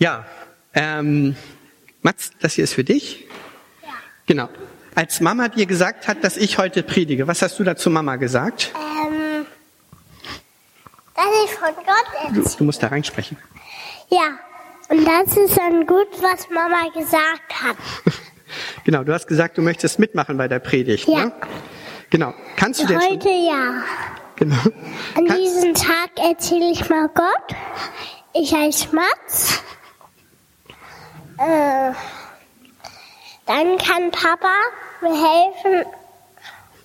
Ja, ähm, Mats, das hier ist für dich. Ja. Genau. Als Mama dir gesagt hat, dass ich heute predige, was hast du dazu Mama gesagt? Ähm, dass ich von Gott Du, erzähle. du musst da reinsprechen. Ja. Und das ist dann gut, was Mama gesagt hat. Genau, du hast gesagt, du möchtest mitmachen bei der Predigt. Ja. Ne? Genau. Kannst du denn schon? Heute ja. Genau. An Kann, diesem Tag erzähle ich mal Gott. Ich heiße Mats. Äh, dann kann Papa mir helfen,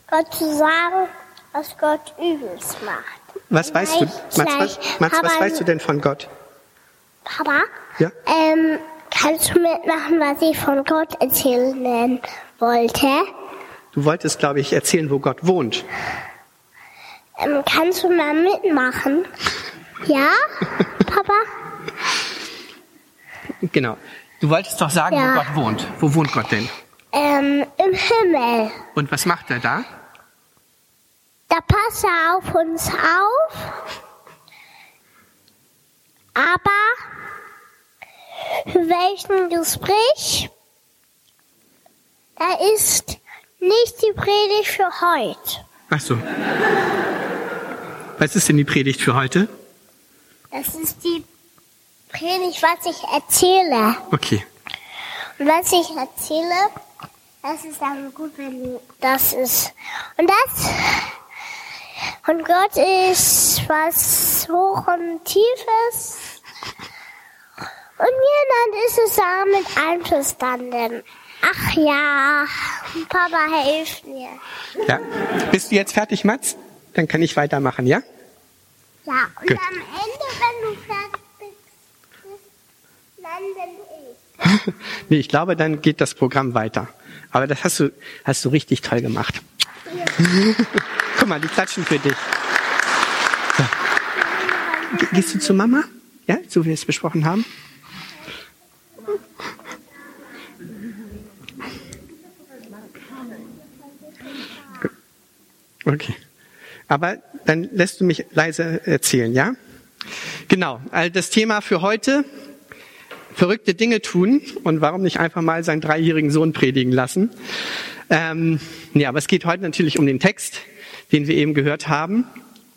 Gott zu sagen, was Gott übelst macht. was weißt du? Mats, was. Mats, was weißt du denn von Gott? Papa, Ja. ähm, kannst du mitmachen, was ich von Gott erzählen wollte? Du wolltest, glaube ich, erzählen, wo Gott wohnt. Ähm, kannst du mal mitmachen? Ja, Papa? Genau. Du wolltest doch sagen, Ja. wo Gott wohnt. Wo wohnt Gott denn? Ähm, im Himmel. Und was macht er da? Da passt er auf uns auf. Aber für welchen Gespräch? Da ist nicht die Predigt für heute. Ach so. Was ist denn die Predigt für heute? Das ist die Predigt, was ich erzähle. Okay. Und was ich erzähle, das ist dann gut, wenn das ist. Und das von Gott ist was hoch und tiefes. Und jemand ist es damit einverstanden. Ach ja, Papa hilft mir. Ja. Bist du jetzt fertig, Mats? Dann kann ich weitermachen, ja? Ja, und Gut. am Ende, wenn du fertig dann bin ich. Nee, ich glaube, dann geht das Programm weiter. Aber das hast du, hast du richtig toll gemacht. Guck mal, die klatschen für dich. So. Ge- Gehst du zu Mama? Ja, so wie wir es besprochen haben? Okay. Aber dann lässt du mich leise erzählen, ja? Genau. Also das Thema für heute verrückte Dinge tun und warum nicht einfach mal seinen dreijährigen Sohn predigen lassen. Ähm, ja, aber es geht heute natürlich um den Text, den wir eben gehört haben.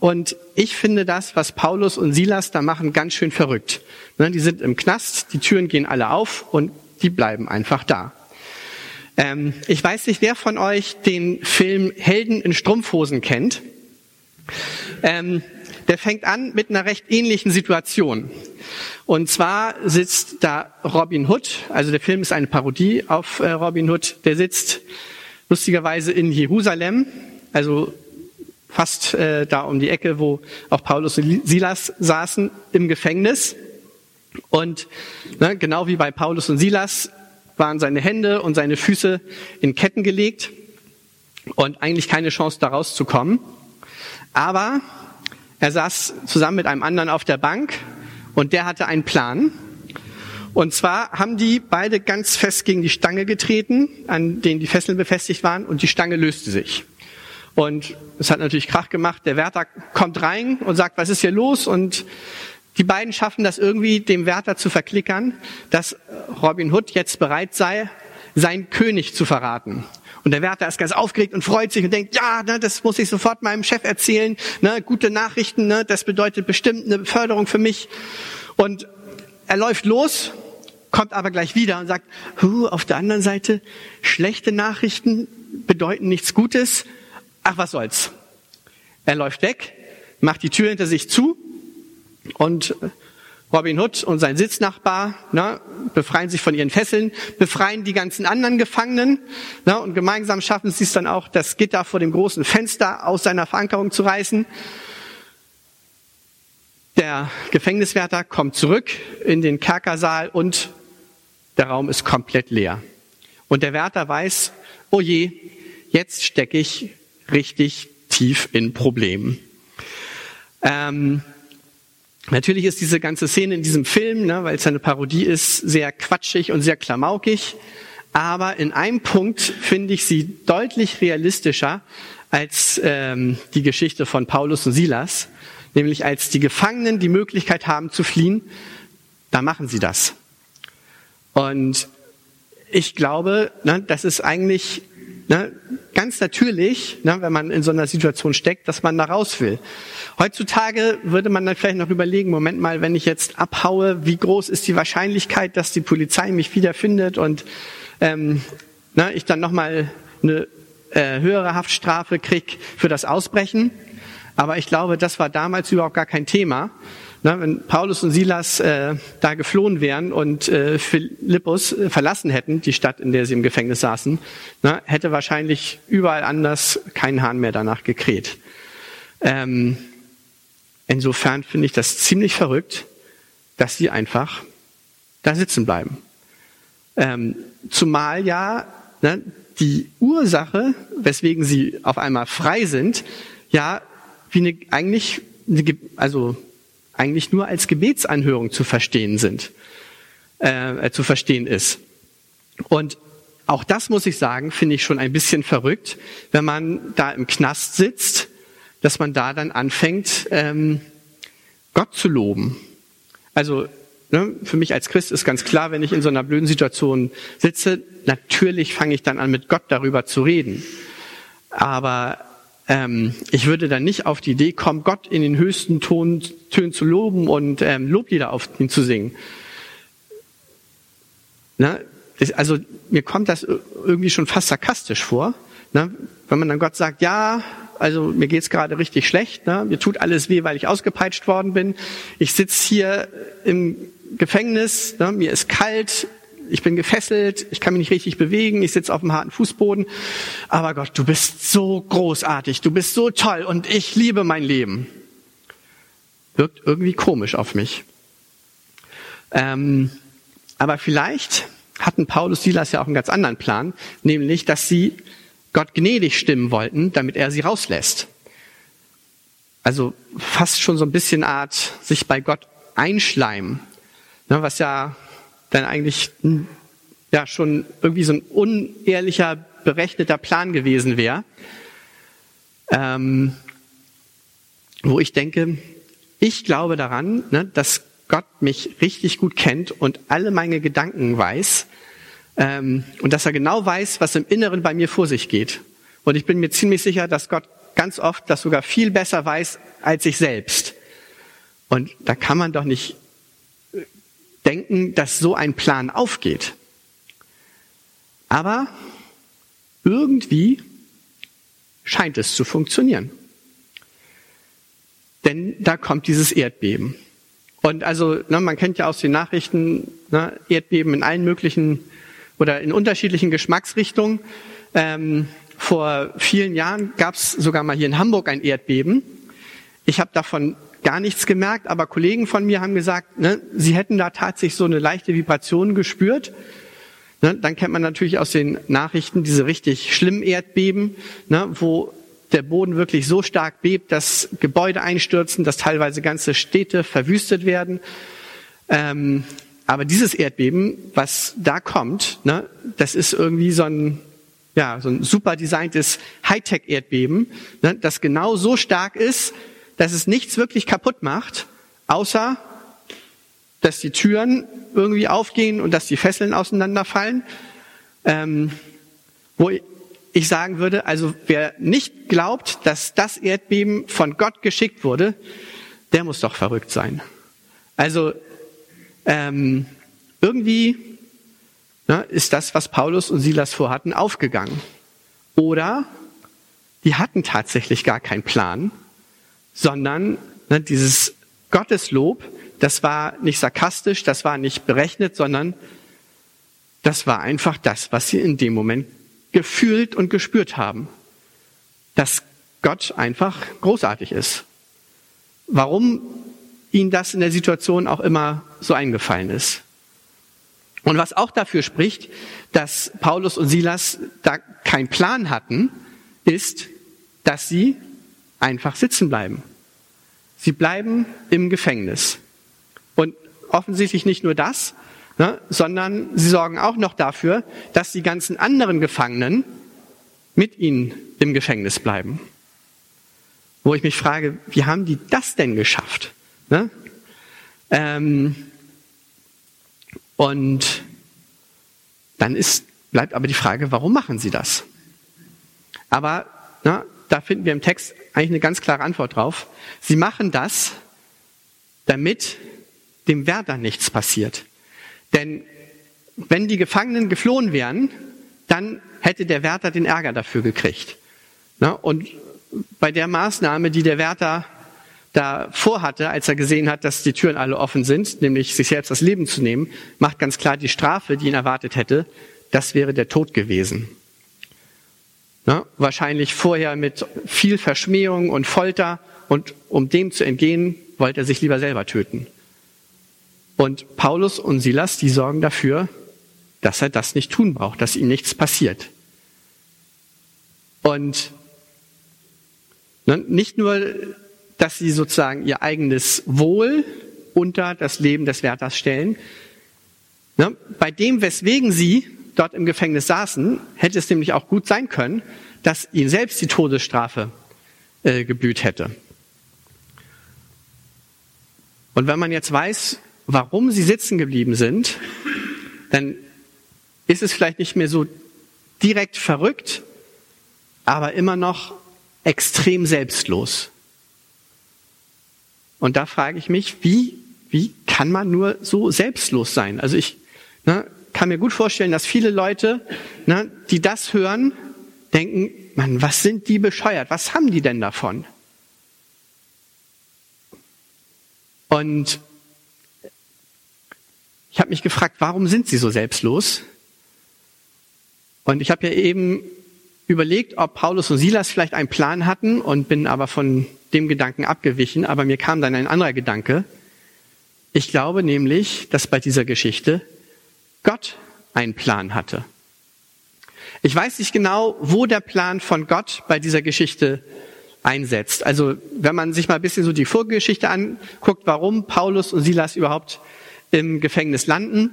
Und ich finde das, was Paulus und Silas da machen, ganz schön verrückt. Ne, die sind im Knast, die Türen gehen alle auf und die bleiben einfach da. Ähm, ich weiß nicht, wer von euch den Film Helden in Strumpfhosen kennt. Ähm, der fängt an mit einer recht ähnlichen Situation. Und zwar sitzt da Robin Hood, also der Film ist eine Parodie auf äh, Robin Hood, der sitzt lustigerweise in Jerusalem, also fast äh, da um die Ecke, wo auch Paulus und Silas saßen, im Gefängnis. Und ne, genau wie bei Paulus und Silas waren seine Hände und seine Füße in Ketten gelegt und eigentlich keine Chance, da rauszukommen. Aber er saß zusammen mit einem anderen auf der Bank und der hatte einen Plan. Und zwar haben die beide ganz fest gegen die Stange getreten, an denen die Fesseln befestigt waren, und die Stange löste sich. Und es hat natürlich Krach gemacht. Der Wärter kommt rein und sagt, was ist hier los? Und die beiden schaffen das irgendwie, dem Wärter zu verklickern, dass Robin Hood jetzt bereit sei, seinen König zu verraten. Und der Wärter ist ganz aufgeregt und freut sich und denkt, ja, ne, das muss ich sofort meinem Chef erzählen. Ne, gute Nachrichten, ne, das bedeutet bestimmt eine Beförderung für mich. Und er läuft los, kommt aber gleich wieder und sagt, huh, auf der anderen Seite, schlechte Nachrichten bedeuten nichts Gutes. Ach, was soll's. Er läuft weg, macht die Tür hinter sich zu und Robin Hood und sein Sitznachbar ne, befreien sich von ihren Fesseln, befreien die ganzen anderen Gefangenen ne, und gemeinsam schaffen sie es dann auch, das Gitter vor dem großen Fenster aus seiner Verankerung zu reißen. Der Gefängniswärter kommt zurück in den Kerkersaal und der Raum ist komplett leer. Und der Wärter weiß, oh je, jetzt stecke ich richtig tief in Problemen. Ähm, Natürlich ist diese ganze Szene in diesem Film, ne, weil es eine Parodie ist, sehr quatschig und sehr klamaukig. Aber in einem Punkt finde ich sie deutlich realistischer als ähm, die Geschichte von Paulus und Silas. Nämlich als die Gefangenen die Möglichkeit haben zu fliehen, da machen sie das. Und ich glaube, ne, das ist eigentlich ne, ganz natürlich, ne, wenn man in so einer Situation steckt, dass man da raus will. Heutzutage würde man dann vielleicht noch überlegen, Moment mal, wenn ich jetzt abhaue, wie groß ist die Wahrscheinlichkeit, dass die Polizei mich wiederfindet und ähm, ne, ich dann nochmal eine äh, höhere Haftstrafe krieg für das Ausbrechen. Aber ich glaube, das war damals überhaupt gar kein Thema. Na, wenn Paulus und Silas äh, da geflohen wären und äh, Philippus äh, verlassen hätten, die Stadt, in der sie im Gefängnis saßen, na, hätte wahrscheinlich überall anders kein Hahn mehr danach gekräht. Ähm, insofern finde ich das ziemlich verrückt, dass sie einfach da sitzen bleiben. Ähm, zumal ja ne, die Ursache, weswegen sie auf einmal frei sind, ja wie eine, eigentlich, eine, also eigentlich nur als Gebetsanhörung zu verstehen sind, äh, äh, zu verstehen ist. Und auch das muss ich sagen, finde ich schon ein bisschen verrückt, wenn man da im Knast sitzt, dass man da dann anfängt, ähm, Gott zu loben. Also ne, für mich als Christ ist ganz klar, wenn ich in so einer blöden Situation sitze, natürlich fange ich dann an, mit Gott darüber zu reden. Aber ähm, ich würde dann nicht auf die Idee kommen, Gott in den höchsten Ton, Tönen zu loben und ähm, Loblieder auf ihn zu singen. Na, das, also mir kommt das irgendwie schon fast sarkastisch vor, ne? wenn man dann Gott sagt, ja, also mir geht's gerade richtig schlecht, ne? mir tut alles weh, weil ich ausgepeitscht worden bin. Ich sitze hier im Gefängnis, ne? mir ist kalt, ich bin gefesselt, ich kann mich nicht richtig bewegen, ich sitze auf dem harten Fußboden. Aber Gott, du bist so großartig, du bist so toll und ich liebe mein Leben. Wirkt irgendwie komisch auf mich. Ähm, aber vielleicht hatten Paulus Silas ja auch einen ganz anderen Plan, nämlich, dass sie Gott gnädig stimmen wollten, damit er sie rauslässt. Also fast schon so ein bisschen Art, sich bei Gott einschleimen, ne, was ja dann eigentlich hm, ja schon irgendwie so ein unehrlicher, berechneter Plan gewesen wäre, ähm, wo ich denke, ich glaube daran, ne, dass Gott mich richtig gut kennt und alle meine Gedanken weiß ähm, und dass er genau weiß, was im Inneren bei mir vor sich geht. Und ich bin mir ziemlich sicher, dass Gott ganz oft das sogar viel besser weiß als ich selbst. Und da kann man doch nicht denken, dass so ein Plan aufgeht. Aber irgendwie scheint es zu funktionieren. Denn da kommt dieses Erdbeben. Und also, ne, man kennt ja aus den Nachrichten ne, Erdbeben in allen möglichen oder in unterschiedlichen Geschmacksrichtungen. Ähm, vor vielen Jahren gab es sogar mal hier in Hamburg ein Erdbeben. Ich habe davon gar nichts gemerkt, aber Kollegen von mir haben gesagt, ne, sie hätten da tatsächlich so eine leichte Vibration gespürt. Ne, dann kennt man natürlich aus den Nachrichten diese richtig schlimmen Erdbeben, ne, wo der Boden wirklich so stark bebt, dass Gebäude einstürzen, dass teilweise ganze Städte verwüstet werden. Ähm, aber dieses Erdbeben, was da kommt, ne, das ist irgendwie so ein, ja, so ein super designtes Hightech-Erdbeben, ne, das genau so stark ist, dass es nichts wirklich kaputt macht, außer dass die Türen irgendwie aufgehen und dass die Fesseln auseinanderfallen. Ähm, wo ich sagen würde, also wer nicht glaubt, dass das Erdbeben von Gott geschickt wurde, der muss doch verrückt sein. Also ähm, irgendwie ne, ist das, was Paulus und Silas vorhatten, aufgegangen. Oder die hatten tatsächlich gar keinen Plan sondern ne, dieses Gotteslob, das war nicht sarkastisch, das war nicht berechnet, sondern das war einfach das, was sie in dem Moment gefühlt und gespürt haben. Dass Gott einfach großartig ist. Warum ihnen das in der Situation auch immer so eingefallen ist. Und was auch dafür spricht, dass Paulus und Silas da keinen Plan hatten, ist, dass sie einfach sitzen bleiben. Sie bleiben im Gefängnis. Und offensichtlich nicht nur das, ne, sondern sie sorgen auch noch dafür, dass die ganzen anderen Gefangenen mit ihnen im Gefängnis bleiben. Wo ich mich frage, wie haben die das denn geschafft? Ne? Ähm, und Dann ist, bleibt aber die Frage, warum machen sie das? Aber na, da finden wir im Text eigentlich eine ganz klare Antwort drauf. Sie machen das, damit dem Wärter nichts passiert. Denn wenn die Gefangenen geflohen wären, dann hätte der Wärter den Ärger dafür gekriegt. Und bei der Maßnahme, die der Wärter da vorhatte, als er gesehen hat, dass die Türen alle offen sind, nämlich sich selbst das Leben zu nehmen, macht ganz klar die Strafe, die ihn erwartet hätte, das wäre der Tod gewesen. Na, wahrscheinlich vorher mit viel Verschmähung und Folter und um dem zu entgehen, wollte er sich lieber selber töten. Und Paulus und Silas, die sorgen dafür, dass er das nicht tun braucht, dass ihm nichts passiert. Und ne, nicht nur, dass sie sozusagen ihr eigenes Wohl unter das Leben des Wärters stellen. Ne, bei dem, weswegen sie dort im Gefängnis saßen, hätte es nämlich auch gut sein können, dass ihnen selbst die Todesstrafe äh, geblüht hätte. Und wenn man jetzt weiß, warum sie sitzen geblieben sind, dann ist es vielleicht nicht mehr so direkt verrückt, aber immer noch extrem selbstlos. Und da frage ich mich, wie, wie kann man nur so selbstlos sein? Also ich ne, kann mir gut vorstellen, dass viele Leute, ne, die das hören, denken, Mann, was sind die bescheuert? Was haben die denn davon? Und ich habe mich gefragt, warum sind sie so selbstlos? Und ich habe ja eben überlegt, ob Paulus und Silas vielleicht einen Plan hatten und bin aber von dem Gedanken abgewichen, aber mir kam dann ein anderer Gedanke. Ich glaube nämlich, dass bei dieser Geschichte Gott einen Plan hatte. Ich weiß nicht genau, wo der Plan von Gott bei dieser Geschichte einsetzt. Also wenn man sich mal ein bisschen so die Vorgeschichte anguckt, warum Paulus und Silas überhaupt im Gefängnis landen.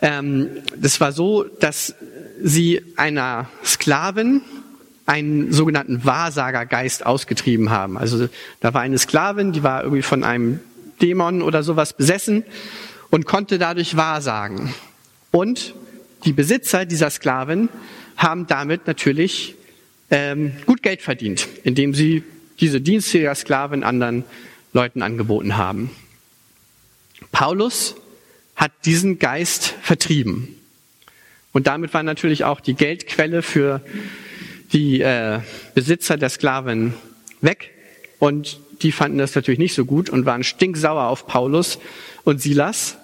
Ähm, das war so, dass sie einer Sklavin einen sogenannten Wahrsagergeist ausgetrieben haben. Also da war eine Sklavin, die war irgendwie von einem Dämon oder sowas besessen und konnte dadurch wahrsagen. Und die Besitzer dieser Sklavin haben damit natürlich ähm, gut Geld verdient, indem sie diese Dienste der Sklavin anderen Leuten angeboten haben. Paulus hat diesen Geist vertrieben. Und damit war natürlich auch die Geldquelle für die äh, Besitzer der Sklaven weg. Und die fanden das natürlich nicht so gut und waren stinksauer auf Paulus und Silas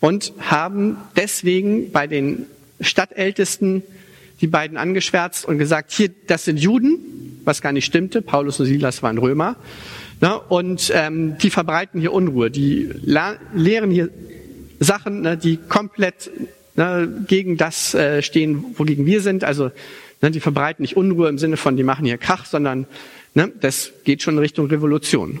und haben deswegen bei den Stadtältesten die beiden angeschwärzt und gesagt, hier, das sind Juden, was gar nicht stimmte. Paulus und Silas waren Römer. Ne, und ähm, die verbreiten hier Unruhe. Die lehren hier Sachen, ne, die komplett ne, gegen das äh, stehen, wogegen wir sind. Also ne, die verbreiten nicht Unruhe im Sinne von, die machen hier Krach, sondern ne, das geht schon in Richtung Revolution.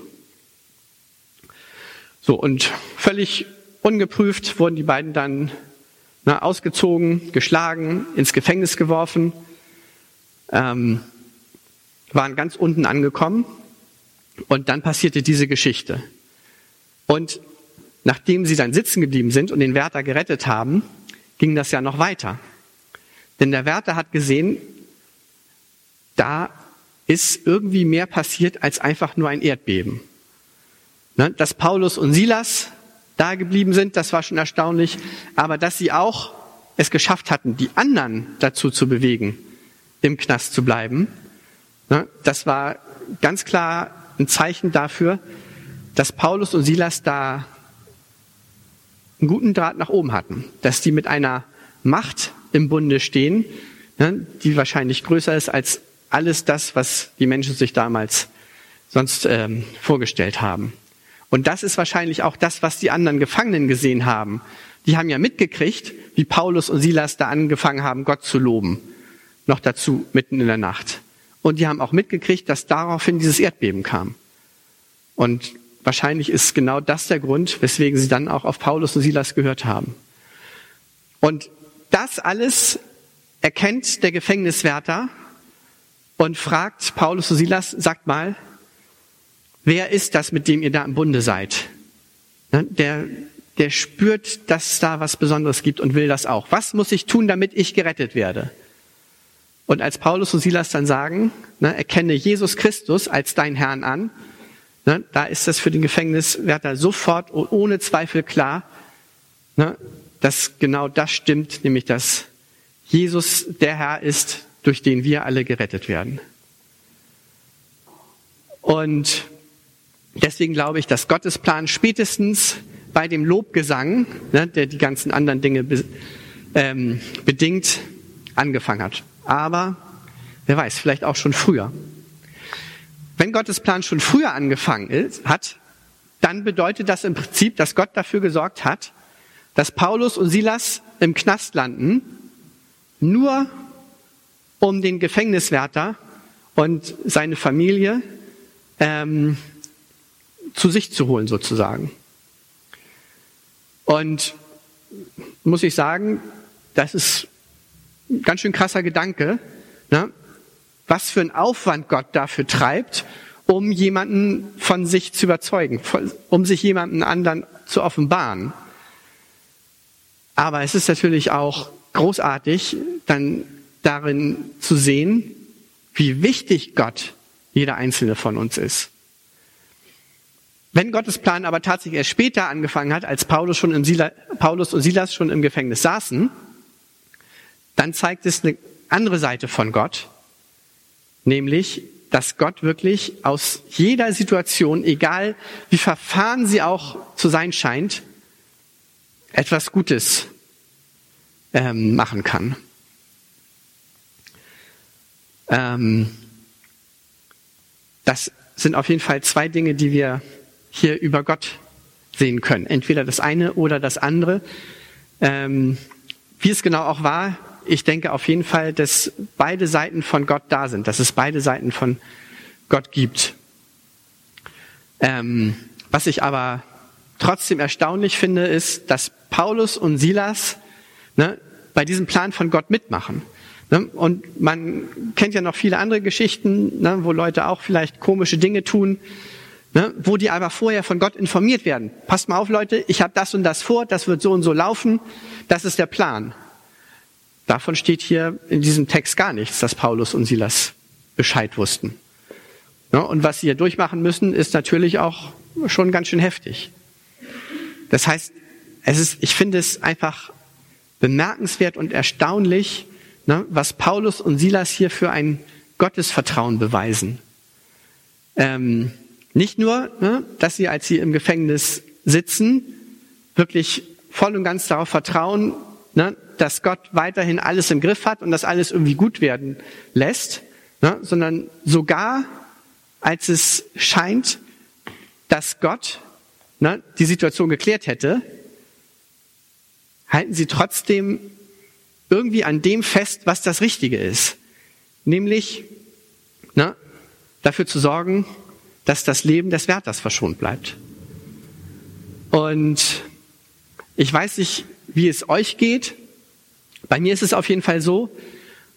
So, und völlig ungeprüft wurden die beiden dann ne, ausgezogen, geschlagen, ins Gefängnis geworfen, ähm, waren ganz unten angekommen und dann passierte diese Geschichte. Und nachdem sie dann sitzen geblieben sind und den Wärter gerettet haben, ging das ja noch weiter. Denn der Wärter hat gesehen, da ist irgendwie mehr passiert als einfach nur ein Erdbeben. Ne, dass Paulus und Silas da geblieben sind, das war schon erstaunlich. Aber dass sie auch es geschafft hatten, die anderen dazu zu bewegen, im Knast zu bleiben, ne, das war ganz klar ein Zeichen dafür, dass Paulus und Silas da einen guten Draht nach oben hatten, dass die mit einer Macht im Bunde stehen, ne, die wahrscheinlich größer ist als alles das, was die Menschen sich damals sonst ähm, vorgestellt haben. Und das ist wahrscheinlich auch das, was die anderen Gefangenen gesehen haben. Die haben ja mitgekriegt, wie Paulus und Silas da angefangen haben, Gott zu loben. Noch dazu mitten in der Nacht. Und die haben auch mitgekriegt, dass daraufhin dieses Erdbeben kam. Und wahrscheinlich ist genau das der Grund, weswegen sie dann auch auf Paulus und Silas gehört haben. Und das alles erkennt der Gefängniswärter und fragt Paulus und Silas, sagt mal, wer ist das, mit dem ihr da im Bunde seid? Ne, der, der spürt, dass da was Besonderes gibt und will das auch. Was muss ich tun, damit ich gerettet werde? Und als Paulus und Silas dann sagen, ne, erkenne Jesus Christus als dein Herrn an, ne, da ist das für den Gefängniswärter sofort ohne Zweifel klar, ne, dass genau das stimmt, nämlich dass Jesus der Herr ist, durch den wir alle gerettet werden. Und deswegen glaube ich, dass Gottes Plan spätestens bei dem Lobgesang, ne, der die ganzen anderen Dinge be, ähm, bedingt, angefangen hat. Aber wer weiß, vielleicht auch schon früher. Wenn Gottes Plan schon früher angefangen ist, hat, dann bedeutet das im Prinzip, dass Gott dafür gesorgt hat, dass Paulus und Silas im Knast landen, nur um den Gefängniswärter und seine Familie ähm, zu sich zu holen sozusagen. Und muss ich sagen, das ist ein ganz schön krasser Gedanke, ne? was für ein Aufwand Gott dafür treibt, um jemanden von sich zu überzeugen, um sich jemanden anderen zu offenbaren. Aber es ist natürlich auch großartig, dann darin zu sehen, wie wichtig Gott jeder einzelne von uns ist. Wenn Gottes Plan aber tatsächlich erst später angefangen hat, als Paulus, schon im Silas, Paulus und Silas schon im Gefängnis saßen, dann zeigt es eine andere Seite von Gott, nämlich, dass Gott wirklich aus jeder Situation, egal wie verfahren sie auch zu sein scheint, etwas Gutes ähm, machen kann. Ähm, das sind auf jeden Fall zwei Dinge, die wir hier über Gott sehen können. Entweder das eine oder das andere. Ähm, wie es genau auch war, ich denke auf jeden Fall, dass beide Seiten von Gott da sind, dass es beide Seiten von Gott gibt. Ähm, was ich aber trotzdem erstaunlich finde, ist, dass Paulus und Silas ne, bei diesem Plan von Gott mitmachen. Ne? Und man kennt ja noch viele andere Geschichten, ne, wo Leute auch vielleicht komische Dinge tun, ne, wo die aber vorher von Gott informiert werden. Passt mal auf, Leute, ich habe das und das vor, das wird so und so laufen, das ist der Plan. Davon steht hier in diesem Text gar nichts, dass Paulus und Silas Bescheid wussten. Ja, und was sie hier durchmachen müssen, ist natürlich auch schon ganz schön heftig. Das heißt, es ist, ich finde es einfach bemerkenswert und erstaunlich, ne, was Paulus und Silas hier für ein Gottesvertrauen beweisen. Ähm, nicht nur, ne, dass sie, als sie im Gefängnis sitzen, wirklich voll und ganz darauf vertrauen, ne, dass Gott weiterhin alles im Griff hat und dass alles irgendwie gut werden lässt, ne, sondern sogar, als es scheint, dass Gott ne, die Situation geklärt hätte, halten sie trotzdem irgendwie an dem fest, was das Richtige ist. Nämlich ne, dafür zu sorgen, dass das Leben des Wärters verschont bleibt. Und ich weiß nicht, wie es euch geht. Bei mir ist es auf jeden Fall so,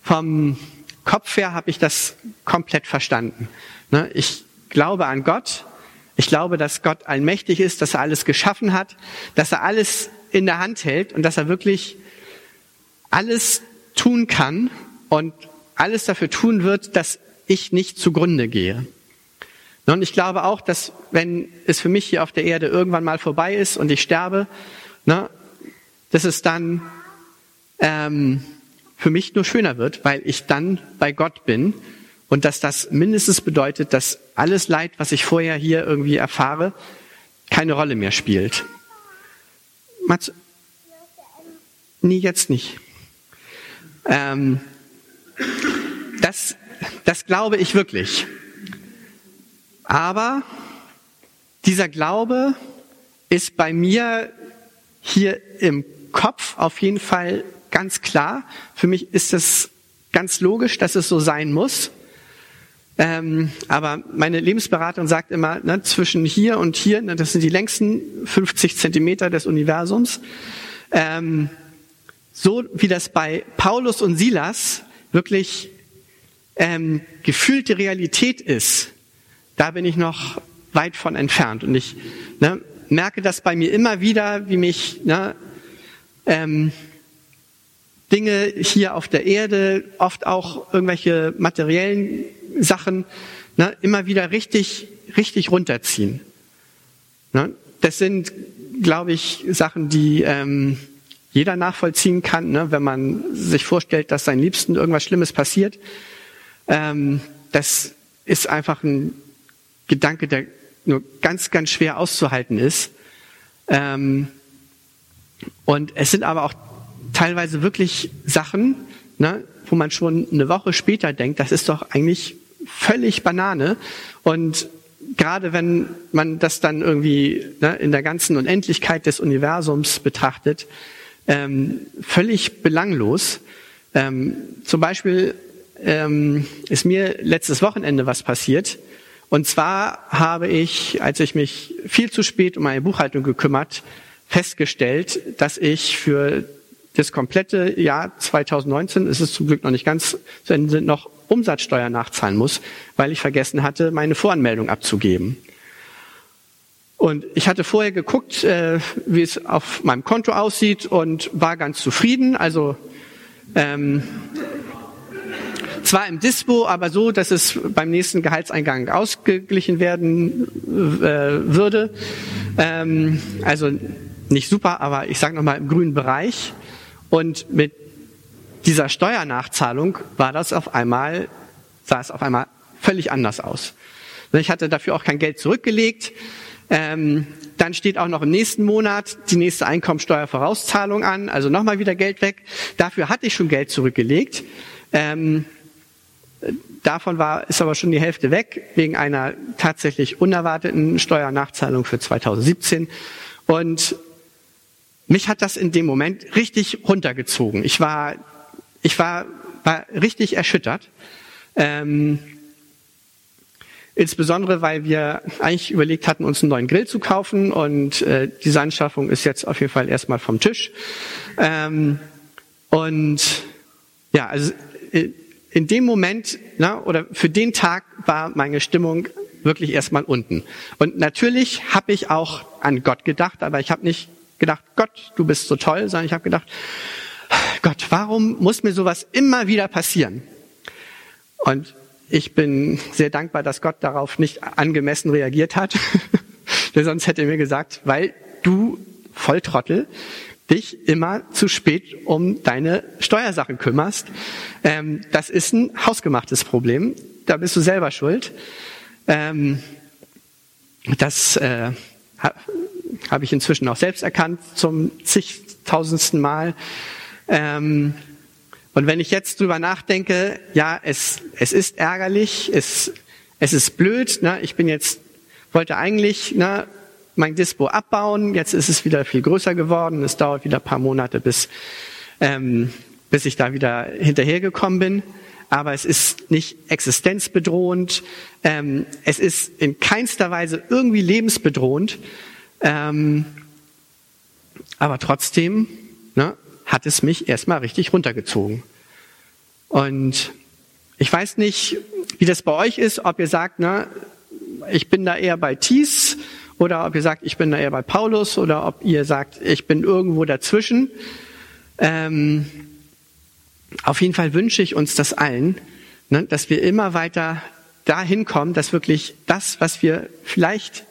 vom Kopf her habe ich das komplett verstanden. Ne, ich glaube an Gott. Ich glaube, dass Gott allmächtig ist, dass er alles geschaffen hat, dass er alles in der Hand hält und dass er wirklich alles tun kann und alles dafür tun wird, dass ich nicht zugrunde gehe. Und ich glaube auch, dass wenn es für mich hier auf der Erde irgendwann mal vorbei ist und ich sterbe, ne, dass es dann ähm, für mich nur schöner wird, weil ich dann bei Gott bin und dass das mindestens bedeutet, dass alles Leid, was ich vorher hier irgendwie erfahre, keine Rolle mehr spielt. Mats, nee, jetzt nicht. Ähm, das, das glaube ich wirklich. Aber dieser Glaube ist bei mir hier im Kopf auf jeden Fall ganz klar. Für mich ist es ganz logisch, dass es so sein muss. Ähm, aber meine Lebensberaterin sagt immer, ne, zwischen hier und hier, ne, das sind die längsten 50 Zentimeter des Universums, ähm, so wie das bei Paulus und Silas wirklich ähm, gefühlte Realität ist, da bin ich noch weit von entfernt. Und ich ne, merke das bei mir immer wieder, wie mich ne, ähm, Dinge hier auf der Erde, oft auch irgendwelche materiellen Sachen, ne, immer wieder richtig, richtig runterziehen. Ne? Das sind, glaube ich, Sachen, die ähm, jeder nachvollziehen kann, ne? wenn man sich vorstellt, dass seinen Liebsten irgendwas Schlimmes passiert. Ähm, das ist einfach ein Gedanke, der nur ganz, ganz schwer auszuhalten ist. Ähm, und es sind aber auch teilweise wirklich Sachen, ne, wo man schon eine Woche später denkt, das ist doch eigentlich völlig Banane. Und gerade wenn man das dann irgendwie ne, in der ganzen Unendlichkeit des Universums betrachtet, ähm, völlig belanglos. Ähm, zum Beispiel ähm, ist mir letztes Wochenende was passiert. Und zwar habe ich, als ich mich viel zu spät um meine Buchhaltung gekümmert, festgestellt, dass ich für das komplette Jahr 2019, ist es zum Glück noch nicht ganz zu noch Umsatzsteuer nachzahlen muss, weil ich vergessen hatte, meine Voranmeldung abzugeben. Und ich hatte vorher geguckt, äh, wie es auf meinem Konto aussieht und war ganz zufrieden. Also ähm, zwar im Dispo, aber so, dass es beim nächsten Gehaltseingang ausgeglichen werden äh, würde. Ähm, also nicht super, aber ich sage nochmal im grünen Bereich. Und mit dieser Steuernachzahlung war das auf einmal, sah es auf einmal völlig anders aus. Ich hatte dafür auch kein Geld zurückgelegt. Ähm, dann steht auch noch im nächsten Monat die nächste Einkommensteuervorauszahlung an, also nochmal wieder Geld weg. Dafür hatte ich schon Geld zurückgelegt. Ähm, davon war, ist aber schon die Hälfte weg, wegen einer tatsächlich unerwarteten Steuernachzahlung für 2017. Und mich hat das in dem Moment richtig runtergezogen. Ich war, ich war, war richtig erschüttert. Ähm, insbesondere, weil wir eigentlich überlegt hatten, uns einen neuen Grill zu kaufen und äh, diese Anschaffung ist jetzt auf jeden Fall erstmal vom Tisch. Ähm, und ja, also äh, in dem Moment na, oder für den Tag war meine Stimmung wirklich erstmal unten. Und natürlich habe ich auch an Gott gedacht, aber ich habe nicht gedacht, Gott, du bist so toll, sondern ich habe gedacht, Gott, warum muss mir sowas immer wieder passieren? Und ich bin sehr dankbar, dass Gott darauf nicht angemessen reagiert hat. Denn sonst hätte er mir gesagt, weil du Volltrottel dich immer zu spät um deine Steuersachen kümmerst. Ähm, das ist ein hausgemachtes Problem. Da bist du selber schuld. Ähm, das äh, habe ich inzwischen auch selbst erkannt zum zigtausendsten Mal. Ähm, und wenn ich jetzt drüber nachdenke, ja, es, es ist ärgerlich, es, es ist blöd, ne? ich bin jetzt, wollte eigentlich ne, mein Dispo abbauen, jetzt ist es wieder viel größer geworden, es dauert wieder ein paar Monate, bis, ähm, bis ich da wieder hinterhergekommen bin. Aber es ist nicht existenzbedrohend, ähm, es ist in keinster Weise irgendwie lebensbedrohend, ähm, aber trotzdem ne, hat es mich erstmal richtig runtergezogen. Und ich weiß nicht, wie das bei euch ist, ob ihr sagt, ne, ich bin da eher bei Thies oder ob ihr sagt, ich bin da eher bei Paulus oder ob ihr sagt, ich bin irgendwo dazwischen. Ähm, auf jeden Fall wünsche ich uns das allen, ne, dass wir immer weiter dahin kommen, dass wirklich das, was wir vielleicht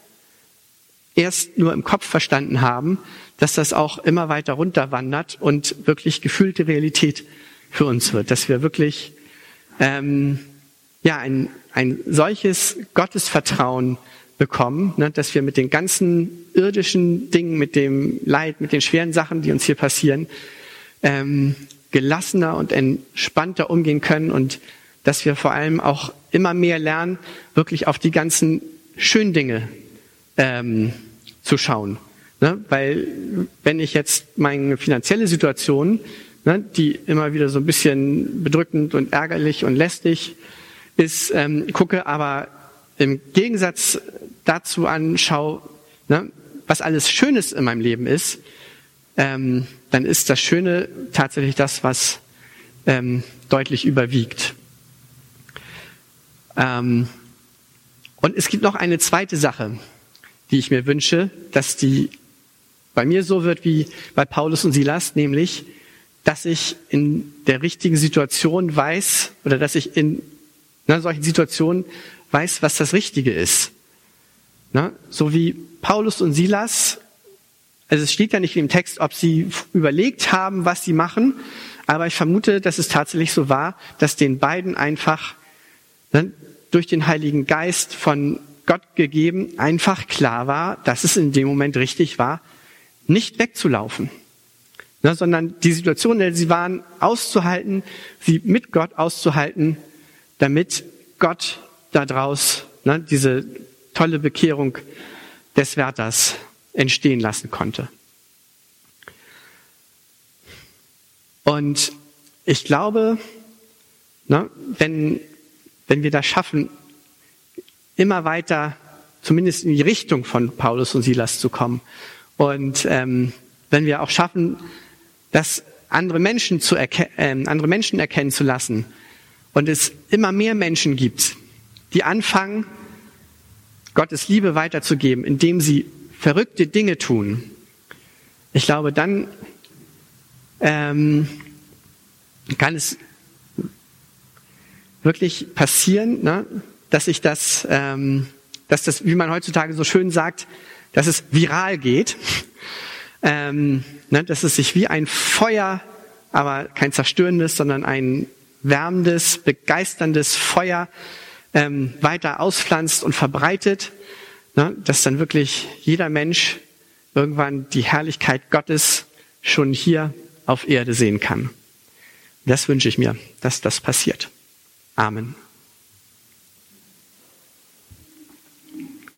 erst nur im Kopf verstanden haben, dass das auch immer weiter runterwandert und wirklich gefühlte Realität für uns wird, dass wir wirklich ähm, ja ein, ein solches Gottesvertrauen bekommen, ne, dass wir mit den ganzen irdischen Dingen, mit dem Leid, mit den schweren Sachen, die uns hier passieren, ähm, gelassener und entspannter umgehen können und dass wir vor allem auch immer mehr lernen, wirklich auf die ganzen schönen Dinge ähm, zu schauen. Ne? Weil wenn ich jetzt meine finanzielle Situation, ne, die immer wieder so ein bisschen bedrückend und ärgerlich und lästig ist, ähm, gucke, aber im Gegensatz dazu anschaue, ne, was alles Schönes in meinem Leben ist, ähm, dann ist das Schöne tatsächlich das, was ähm, deutlich überwiegt. Ähm, und es gibt noch eine zweite Sache, die ich mir wünsche, dass die bei mir so wird wie bei Paulus und Silas, nämlich, dass ich in der richtigen Situation weiß oder dass ich in einer solchen Situationen weiß, was das Richtige ist. Na, so wie Paulus und Silas, also es steht ja nicht dem Text, ob sie überlegt haben, was sie machen, aber ich vermute, dass es tatsächlich so war, dass den beiden einfach ne, durch den Heiligen Geist von Gott gegeben einfach klar war, dass es in dem Moment richtig war, nicht wegzulaufen, ne, sondern die Situation, in der sie waren, auszuhalten, sie mit Gott auszuhalten, damit Gott daraus ne, diese tolle Bekehrung des Wärters entstehen lassen konnte. Und ich glaube, ne, wenn, wenn wir das schaffen, immer weiter zumindest in die Richtung von Paulus und Silas zu kommen und ähm, wenn wir auch schaffen, das andere Menschen zu äh, andere Menschen erkennen zu lassen und es immer mehr Menschen gibt, die anfangen, Gottes Liebe weiterzugeben, indem sie verrückte Dinge tun. Ich glaube, dann ähm, kann es wirklich passieren, ne, dass ich das, ähm, dass das, wie man heutzutage so schön sagt, dass es viral geht, ähm, ne, dass es sich wie ein Feuer, aber kein zerstörendes, sondern ein wärmendes, begeisterndes Feuer ähm, weiter auspflanzt und verbreitet, ne, dass dann wirklich jeder Mensch irgendwann die Herrlichkeit Gottes schon hier auf Erde sehen kann. Das wünsche ich mir, dass das passiert. Amen.